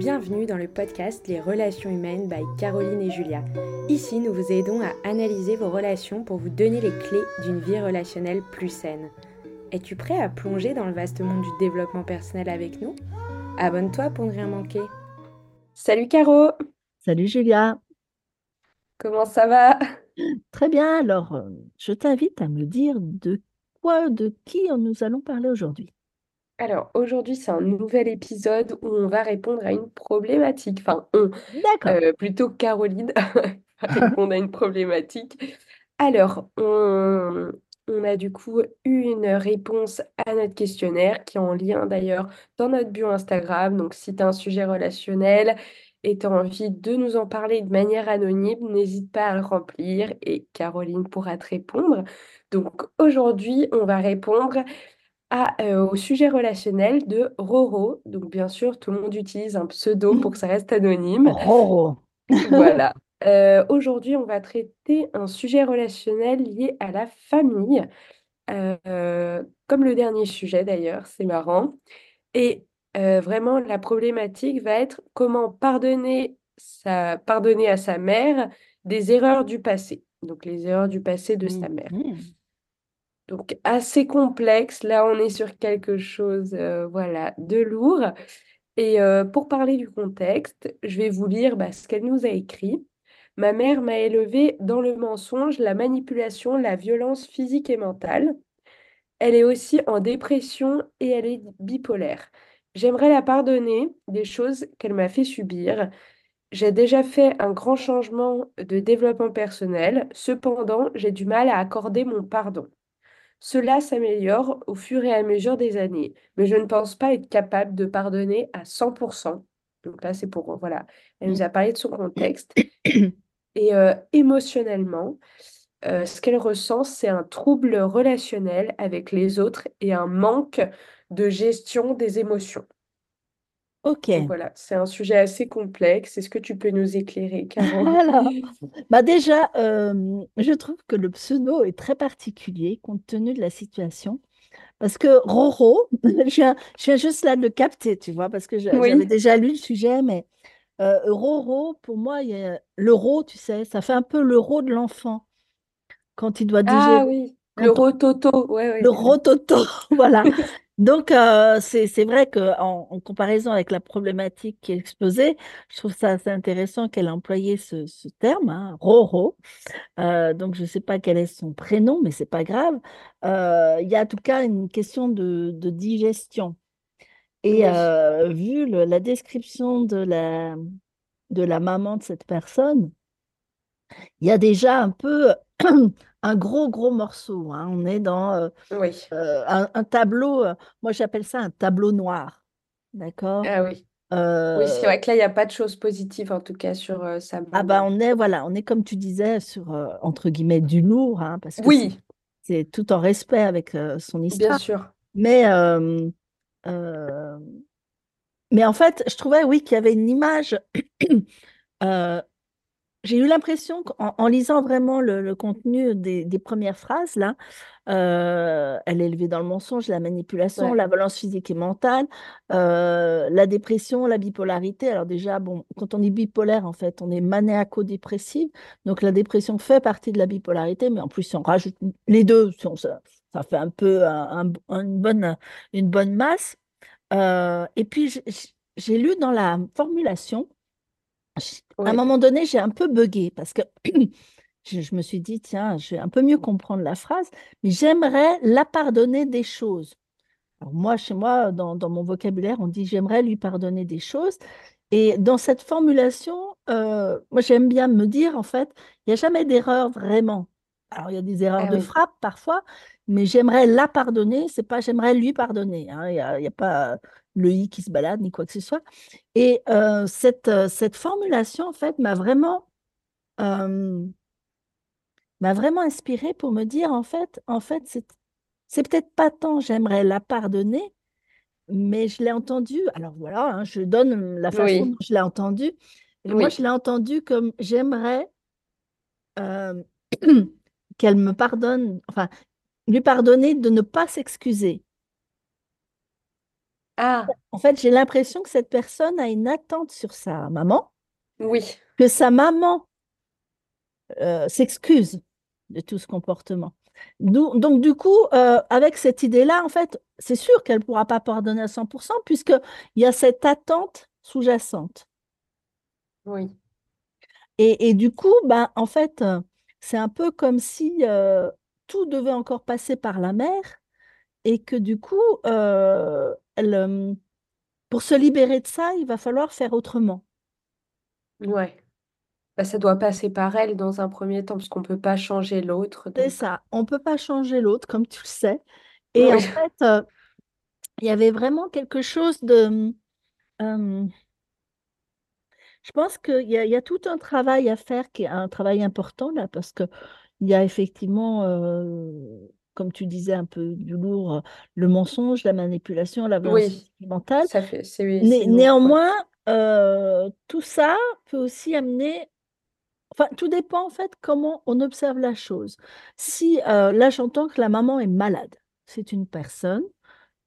Bienvenue dans le podcast Les relations humaines by Caroline et Julia. Ici, nous vous aidons à analyser vos relations pour vous donner les clés d'une vie relationnelle plus saine. Es-tu prêt à plonger dans le vaste monde du développement personnel avec nous? Abonne-toi pour ne rien manquer. Salut Caro Salut Julia Comment ça va? Très bien, alors euh, je t'invite à me dire de quoi, de qui nous allons parler aujourd'hui. Alors, aujourd'hui, c'est un nouvel épisode où on va répondre à une problématique. Enfin, on, D'accord. euh, plutôt Caroline va répondre à une problématique. Alors, on, on a du coup eu une réponse à notre questionnaire qui est en lien d'ailleurs dans notre bio Instagram. Donc, si tu as un sujet relationnel et tu as envie de nous en parler de manière anonyme, n'hésite pas à le remplir et Caroline pourra te répondre. Donc, aujourd'hui, on va répondre euh, au sujet relationnel de Roro. Donc, bien sûr, tout le monde utilise un pseudo pour que ça reste anonyme. Roro. Voilà. Euh, aujourd'hui, on va traiter un sujet relationnel lié à la famille, euh, comme le dernier sujet d'ailleurs, c'est marrant. Et vraiment, la problématique va être comment pardonner, sa... pardonner à sa mère des erreurs du passé. Donc, les erreurs du passé de sa mère. Donc, assez complexe. Là, on est sur quelque chose euh, voilà, de lourd. Et euh, pour parler du contexte, je vais vous lire bah, ce qu'elle nous a écrit. Ma mère m'a élevée dans le mensonge, la manipulation, la violence physique et mentale. Elle est aussi en dépression et elle est bipolaire. J'aimerais la pardonner des choses qu'elle m'a fait subir. J'ai déjà fait un grand changement de développement personnel. Cependant, j'ai du mal à accorder mon pardon. Cela s'améliore au fur et à mesure des années, mais je ne pense pas être capable de pardonner à 100%. Donc là, c'est pour, voilà, elle nous a parlé de son contexte. Et euh, émotionnellement, euh, ce qu'elle ressent, c'est un trouble relationnel avec les autres et un manque de gestion des émotions. Ok. Donc voilà, c'est un sujet assez complexe. Est-ce que tu peux nous éclairer, Caro? Alors, bah déjà, euh, je trouve que le pseudo est très particulier compte tenu de la situation. Parce que Roro, je viens, je viens juste là de le capter, tu vois, parce que Oui. j'avais déjà lu le sujet, mais euh, Roro, pour moi, il y a l'euro, tu sais, ça fait un peu l'euro de l'enfant quand il doit Ah digérer. oui, quand le rototo, ouais, ouais. Le rototo, voilà. Donc, euh, c'est vrai qu'en en comparaison avec la problématique qui est exposée, je trouve ça assez intéressant qu'elle a employé ce, ce terme, hein, Roro. Euh, donc, je ne sais pas quel est son prénom, mais c'est pas grave. Euh, il y a en tout cas une question de, de digestion. Et Oui. euh, vu le- la description de la, de la maman de cette personne, il y a déjà un peu un gros, gros morceau. hein. On est dans euh, Oui. euh, un, un tableau, euh, moi j'appelle ça un tableau noir. D'accord? Ah oui. Oui, c'est vrai que là, il n'y a pas de choses positives, en tout cas, sur sa ah bah on est, voilà, on est comme tu disais, sur, entre guillemets, du lourd, hein, parce que Oui, c'est tout en respect avec son bien histoire. sûr. Mais, mais en fait, je trouvais, oui, qu'il y avait une image. j'ai eu l'impression qu'en en lisant vraiment le, le contenu des, des premières phrases, là, euh, elle est élevée dans le mensonge, la manipulation, Ouais. la violence physique et mentale, euh, la dépression, la bipolarité. Alors déjà, bon, quand on est bipolaire, en fait, on est manéaco-dépressive. Donc la dépression fait partie de la bipolarité, mais en plus, si on rajoute les deux, si on- ça, ça fait un peu un- un- une bonne, une bonne masse. Euh, et puis, j'ai lu dans la formulation, à un moment donné, j'ai un peu bugué parce que je, je me suis dit, tiens, je vais un peu mieux comprendre la phrase, mais j'aimerais la pardonner des choses. Alors moi, chez moi, dans, dans mon vocabulaire, on dit j'aimerais lui pardonner des choses. Et dans cette formulation, euh, moi, j'aime bien me dire, en fait, il n'y a jamais d'erreur vraiment. Alors, il y a des erreurs Ah de oui. frappe parfois, mais j'aimerais la pardonner, c'est pas j'aimerais lui pardonner. hein. Il n'y a, il y a pas le i qui se balade ni quoi que ce soit. Et euh, cette, euh, cette formulation, en fait, m'a vraiment, euh, m'a vraiment inspirée pour me dire, en fait, en fait, c'est, c'est peut-être pas tant j'aimerais la pardonner, mais je l'ai entendu. Alors voilà, hein, je donne la façon Oui. dont je l'ai entendu. Et moi, je l'ai entendu comme j'aimerais euh, qu'elle me pardonne, enfin, lui pardonner de ne pas s'excuser. Ah, En fait, j'ai l'impression que cette personne a une attente sur sa maman, oui, que sa maman euh, s'excuse de tout ce comportement. Donc, du coup, euh, avec cette idée-là, en fait, c'est sûr qu'elle ne pourra pas pardonner à 100% puisqu'il y a cette attente sous-jacente. oui, Et, et du coup, ben, en fait, euh, c'est un peu comme si euh, tout devait encore passer par la mère et que du coup, euh, elle, euh, pour se libérer de ça, il va falloir faire autrement. ouais. Bah, ça doit passer par elle dans un premier temps, parce qu'on peut pas changer l'autre, C'est donc. ça. On ne peut pas changer l'autre, comme tu le sais. Et en fait, euh, il y avait vraiment quelque chose de... euh, je pense qu'il y y a tout un travail à faire qui est un travail important là, parce que il y a effectivement, comme tu disais, un peu du lourd, euh, le mensonge, la manipulation, la violence oui, sentimentale. ça fait, c'est, c'est Né- lourd, quoi. néanmoins, euh, tout ça peut aussi amener Enfin, tout dépend en fait comment on observe la chose. Si euh, là j'entends que la maman est malade, c'est une personne.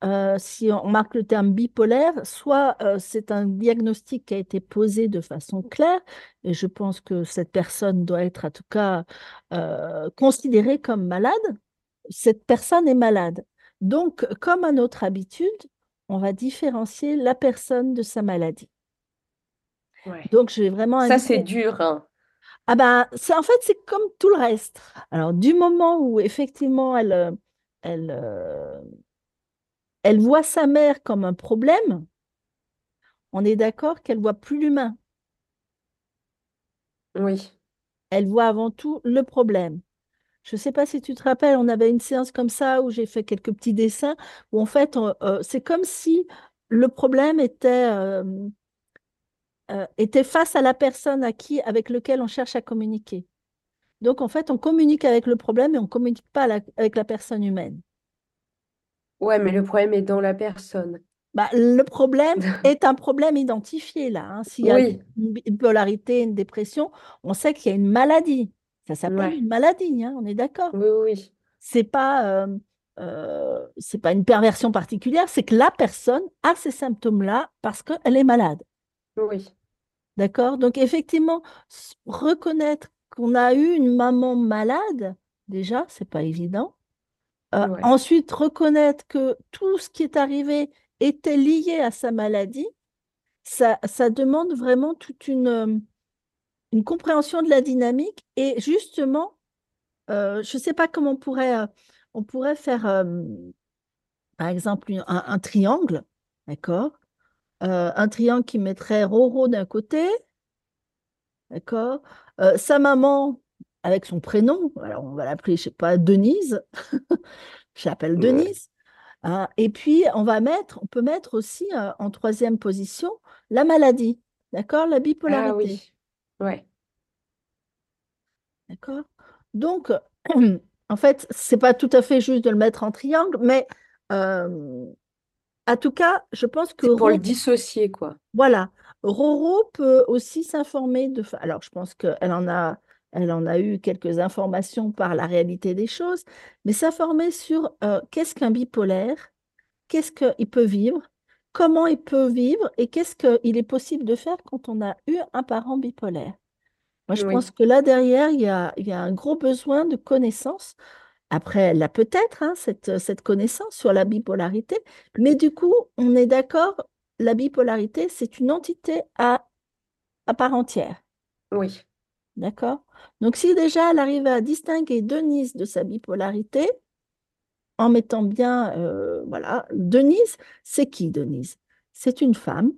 Euh, si on marque le terme bipolaire, soit euh, c'est un diagnostic qui a été posé de façon claire, et je pense que cette personne doit être en tout cas considérée comme malade. Cette personne est malade. Donc, comme à notre habitude, on va différencier la personne de sa maladie. Ouais. Donc, je vais vraiment Ça, c'est dur, hein. Ah ben, en fait, c'est comme tout le reste. Alors, du moment où effectivement elle, euh, elle, euh, elle voit sa mère comme un problème, on est d'accord qu'elle voit plus l'humain. Oui, Elle voit avant tout le problème. Je ne sais pas si tu te rappelles, on avait une séance comme ça où j'ai fait quelques petits dessins, où en fait, euh, c'est comme si le problème était, euh, euh, était face à la personne à qui, avec lequel on cherche à communiquer. Donc, en fait, on communique avec le problème et on ne communique pas la- avec la personne humaine. ouais, mais le problème est dans la personne. Bah, le problème est un problème identifié là. hein. S'il y a Oui, une bipolarité, une dépression, on sait qu'il y a une maladie. Ça s'appelle ouais, une maladie, hein, on est d'accord. oui, oui, C'est pas, euh, euh, c'est pas une perversion particulière, c'est que la personne a ces symptômes-là parce qu'elle est malade. oui, D'accord? Donc, effectivement, reconnaître qu'on a eu une maman malade, déjà, c'est pas évident. Euh, ouais, ensuite, reconnaître que tout ce qui est arrivé était lié à sa maladie, ça, ça demande vraiment toute une, une compréhension de la dynamique. Et justement, euh, je ne sais pas comment on pourrait, euh, on pourrait faire, euh, par exemple, une- un, un triangle, d'accord? Un triangle qui mettrait Roro d'un côté, d'accord? Sa maman avec son prénom, alors on va l'appeler, je sais pas, Denise, je l'appelle ouais. Denise. Hein, et puis, on va mettre, on peut mettre aussi en troisième position la maladie, d'accord? La Ah bipolarité, oui, ouais, d'accord? Donc, en fait, c'est pas tout à fait juste de le mettre en triangle, mais euh, en tout cas, je pense que pour le Ro- dissocier, quoi. voilà, Roro peut aussi s'informer de. Alors, je pense qu'elle en a, elle en a eu quelques informations par la réalité des choses, mais s'informer sur euh, qu'est-ce qu'un bipolaire, qu'est-ce qu'il peut vivre, comment il peut vivre et qu'est-ce qu'il est possible de faire quand on a eu un parent bipolaire. Moi, je pense que là derrière, il y a, il y a un gros besoin de connaissances. Après, elle a peut-être hein, cette, cette connaissance sur la bipolarité, mais du coup, on est d'accord, la bipolarité, c'est une entité à, à part entière. oui, D'accord? Donc, si déjà elle arrive à distinguer Denise de sa bipolarité, en mettant bien, euh, voilà, Denise, c'est qui Denise? C'est une femme,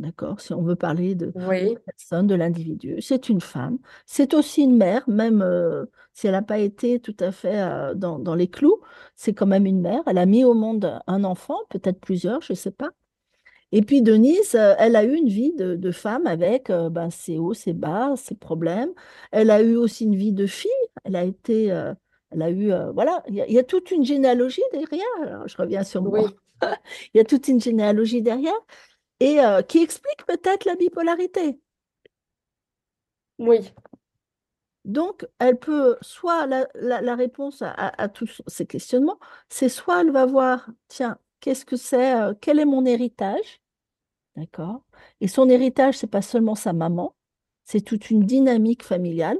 d'accord? Si on veut parler de oui, la personne, de l'individu, c'est une femme. C'est aussi une mère, même euh, si elle n'a pas été tout à fait euh, dans, dans les clous, c'est quand même une mère. Elle a mis au monde un enfant, peut-être plusieurs, je ne sais pas. Et puis Denise, euh, elle a eu une vie de, de femme avec ben, ses hauts, ses bas, ses problèmes. Elle a eu aussi une vie de fille. Elle a été, elle a eu, voilà, il y, a il y a toute une généalogie derrière. Alors, je reviens sur moi. Il y a toute une généalogie derrière et euh, qui explique peut-être la bipolarité. oui, Donc, elle peut, soit la, la- la réponse à, à- à tous ces questionnements, c'est soit elle va voir, tiens, qu'est-ce que c'est, euh, quel est mon héritage, d'accord? Et son héritage, c'est pas seulement sa maman, c'est toute une dynamique familiale,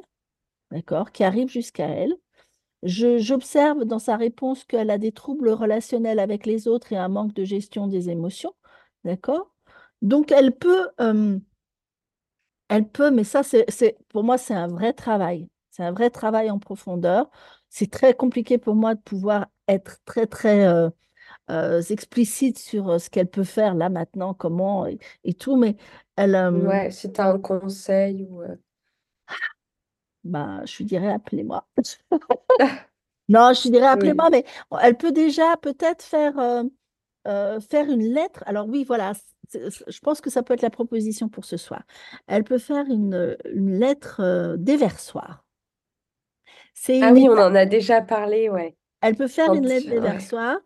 d'accord, qui arrive jusqu'à elle. J'observe dans sa réponse qu'elle a des troubles relationnels avec les autres et un manque de gestion des émotions, d'accord? Donc elle peut, euh, elle peut, mais ça, c'est, c'est, pour moi, c'est un vrai travail. C'est un vrai travail en profondeur. C'est très compliqué pour moi de pouvoir être très, très euh, euh, explicite sur ce qu'elle peut faire là maintenant, comment et, et tout, mais elle, Ouais, si tu as un conseil ou... bah, je dirais, appelez-moi. Non, je dirais, appelez-moi, Oui. mais elle peut déjà peut-être faire, euh, faire une lettre. Alors oui, voilà, je pense que ça peut être la proposition pour ce soir. Elle peut faire une, une lettre euh, déversoir. C'est Ah oui, on en a déjà parlé, ouais. Elle peut faire une lettre déversoir.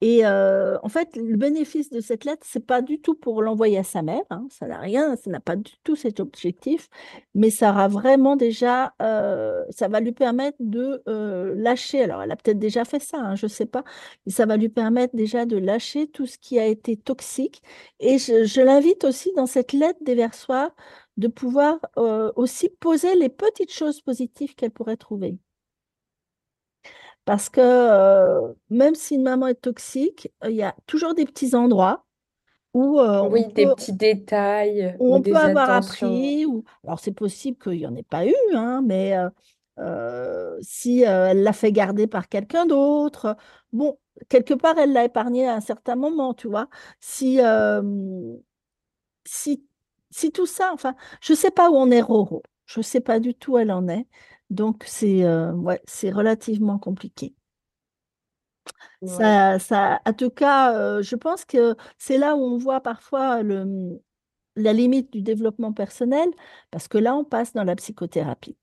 Et en fait, le bénéfice de cette lettre, c'est pas du tout pour l'envoyer à sa mère. hein, ça n'a rien, ça n'a pas du tout cet objectif. Mais ça aura vraiment déjà, ça va lui permettre de lâcher. Alors, elle a peut-être déjà fait ça, hein, je ne sais pas. Mais ça va lui permettre déjà de lâcher tout ce qui a été toxique. Et je, je l'invite aussi dans cette lettre déversoir de pouvoir aussi poser les petites choses positives qu'elle pourrait trouver. Parce que euh, même si une maman est toxique, il y a toujours des petits endroits où, euh, on Oui, des peut, petits détails où on peut avoir attentions. appris. Ou... Alors c'est possible qu'il n'y en ait pas eu, hein, mais euh, si elle l'a fait garder par quelqu'un d'autre, bon, quelque part, elle l'a épargné à un certain moment, tu vois. Si, si, si tout ça, enfin, je ne sais pas où en est Roro. Je ne sais pas du tout où elle en est. Donc c'est euh, ouais, c'est relativement compliqué. Ouais. Ça, ça, en tout cas, euh, je pense que c'est là où on voit parfois le, la limite du développement personnel, parce que là, on passe dans la psychothérapie.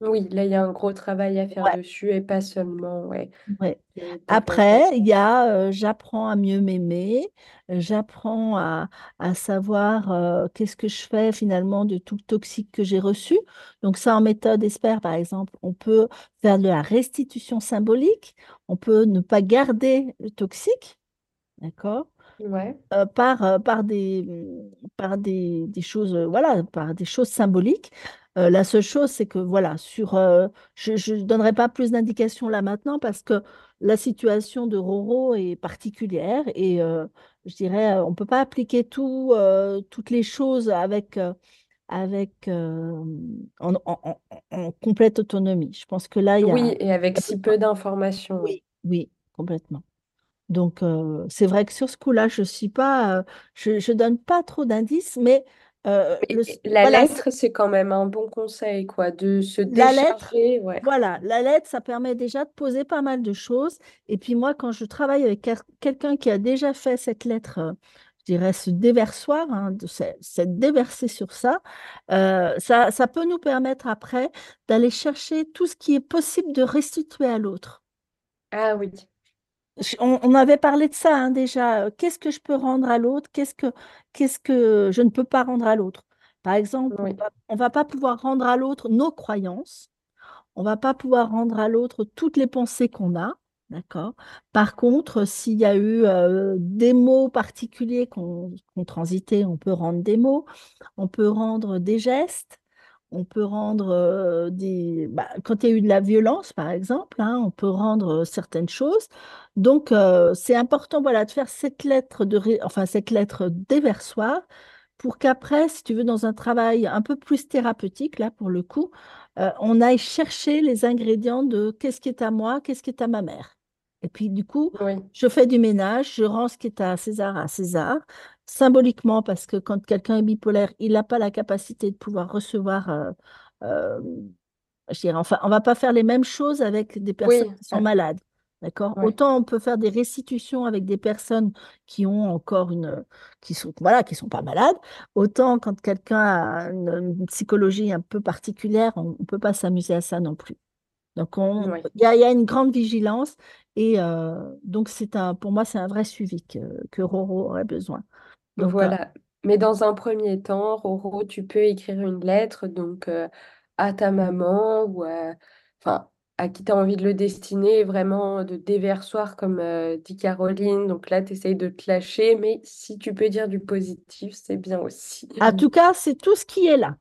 Oui, là, il y a un gros travail à faire Ouais, dessus et pas seulement, ouais, ouais. de Après, il y a j'apprends à mieux m'aimer, j'apprends à, à savoir qu'est-ce que je fais finalement de tout le toxique que j'ai reçu. Donc ça, en méthode ESPER, par exemple, on peut faire de la restitution symbolique, on peut ne pas garder le toxique, d'accord? Ouais. euh, par, euh, par des, par des, des choses, euh, voilà, par des choses symboliques. La seule chose, c'est que, voilà, sur, je ne donnerai pas plus d'indications là maintenant parce que la situation de Roro est particulière et je dirais, on ne peut pas appliquer tout, toutes les choses avec, avec, en, en- en- en complète autonomie. Je pense que là, il y a, Oui, et avec si peu d'informations. Oui, oui, complètement. Donc, euh, c'est vrai que sur ce coup-là, je suis pas, euh, je, je donne pas trop d'indices, mais euh, le, la voilà, lettre, c'est quand même un bon conseil, quoi, de se la lettre, décharger, ouais. voilà, la lettre, ça permet déjà de poser pas mal de choses. Et puis moi, quand je travaille avec quel- quelqu'un qui a déjà fait cette lettre, je dirais ce déversoir, hein, de s'être s'être déversé sur ça, ça, ça peut nous permettre après d'aller chercher tout ce qui est possible de restituer à l'autre. Ah oui, On, on avait parlé de ça hein, déjà. Qu'est-ce que je peux rendre à l'autre? Qu'est-ce que, qu'est-ce que je ne peux pas rendre à l'autre? Par exemple, on oui, va, pas pouvoir rendre à l'autre nos croyances. On va pas pouvoir rendre à l'autre toutes les pensées qu'on a. D'accord? Par contre, s'il y a eu euh, des mots particuliers qu'on qu'on transitait, on peut rendre des mots, on peut rendre des gestes, on peut rendre des... bah, quand il y a eu de la violence, par exemple, hein, on peut rendre certaines choses. Donc, c'est important, voilà, de faire cette lettre de, enfin, cette lettre déversoir pour qu'après, si tu veux, dans un travail un peu plus thérapeutique, là, pour le coup, on aille chercher les ingrédients de qu'est-ce qui est à moi, qu'est-ce qui est à ma mère. Et puis, du coup, oui, je fais du ménage, je rends ce qui est à César à César symboliquement, parce que quand quelqu'un est bipolaire, il n'a pas la capacité de pouvoir recevoir, euh, euh, je dirais, enfin, on va pas faire les mêmes choses avec des personnes oui, qui sont malades. D'accord? Autant on peut faire des restitutions avec des personnes qui ont encore une, qui sont, voilà, qui sont pas malades. Autant quand quelqu'un a une, une psychologie un peu particulière, on ne peut pas s'amuser à ça non plus. Donc, il y a, il y a une grande vigilance et euh, donc c'est un, pour moi, c'est un vrai suivi que, que Roro aurait besoin. Donc, euh, Voilà. Mais dans un premier temps, Roro, tu peux écrire une lettre donc euh, à ta maman ou à... Enfin, à qui tu as envie de le destiner, vraiment de déversoir, comme dit Caroline. Donc là, tu essayes de te lâcher, mais si tu peux dire du positif, c'est bien aussi. En tout cas, c'est tout ce qui est là.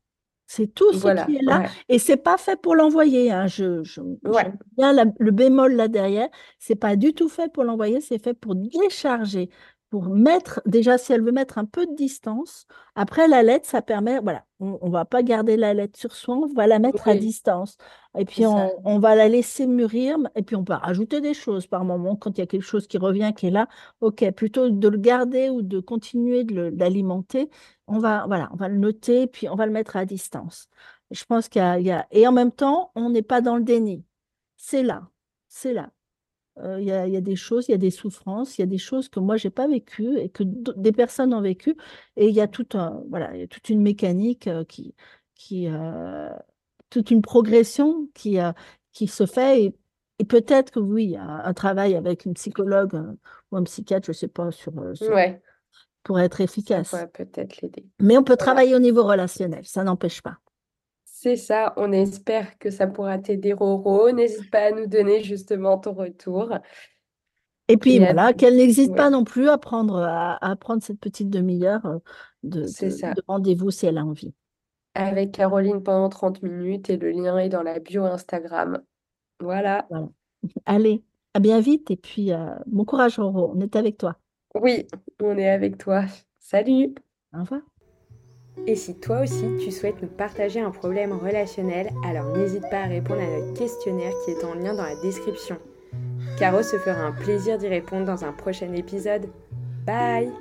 C'est tout ce Voilà, qui est là. ouais, Et c'est pas fait pour l'envoyer. hein. Je, je, ouais, bien la- le bémol là derrière. C'est pas du tout fait pour l'envoyer. C'est fait pour décharger, pour mettre. Déjà, si elle veut mettre un peu de distance. Après, la lettre, ça permet. Voilà, on, on va pas garder la lettre sur soi. On va la mettre à distance. Et puis on, va la laisser mûrir. Et puis on peut rajouter des choses par moment quand il y a quelque chose qui revient, qui est là. Ok, plutôt de le garder ou de continuer de l'alimenter on va, voilà, on va le noter, puis on va le mettre à distance. Je pense qu'il y y a- Et en même temps, on n'est pas dans le déni. C'est là, c'est là. Il y a, il y a des choses, il y a des souffrances, il y a des choses que moi, j'ai pas vécues et que des personnes ont vécues. Et il y a tout un, voilà, il y a toute une mécanique qui, qui, euh, toute une progression qui, euh, qui se fait. Et, et peut-être que oui, un, un travail avec une psychologue euh, ou un psychiatre, je sais pas, sur, sur- Ouais, pour être efficace. peut-être l'aider. Mais on peut Voilà. travailler au niveau relationnel, ça n'empêche pas. C'est ça, on espère que ça pourra t'aider, Roro. N'hésite pas à nous donner justement ton retour. Et puis Et à... voilà, qu'elle n'hésite ouais, pas non plus à prendre, à, à prendre cette petite demi-heure euh, de rendez-vous si elle a envie. Avec Caroline pendant 30 minutes et le lien est dans la bio Instagram. Voilà. Voilà. Allez, à bien vite et puis euh, bon courage, Roro, on est avec toi. Oui, on est avec toi. Salut! Au revoir. Et si toi aussi tu souhaites nous partager un problème relationnel, alors n'hésite pas à répondre à notre questionnaire qui est en lien dans la description. Caro se fera un plaisir d'y répondre dans un prochain épisode. Bye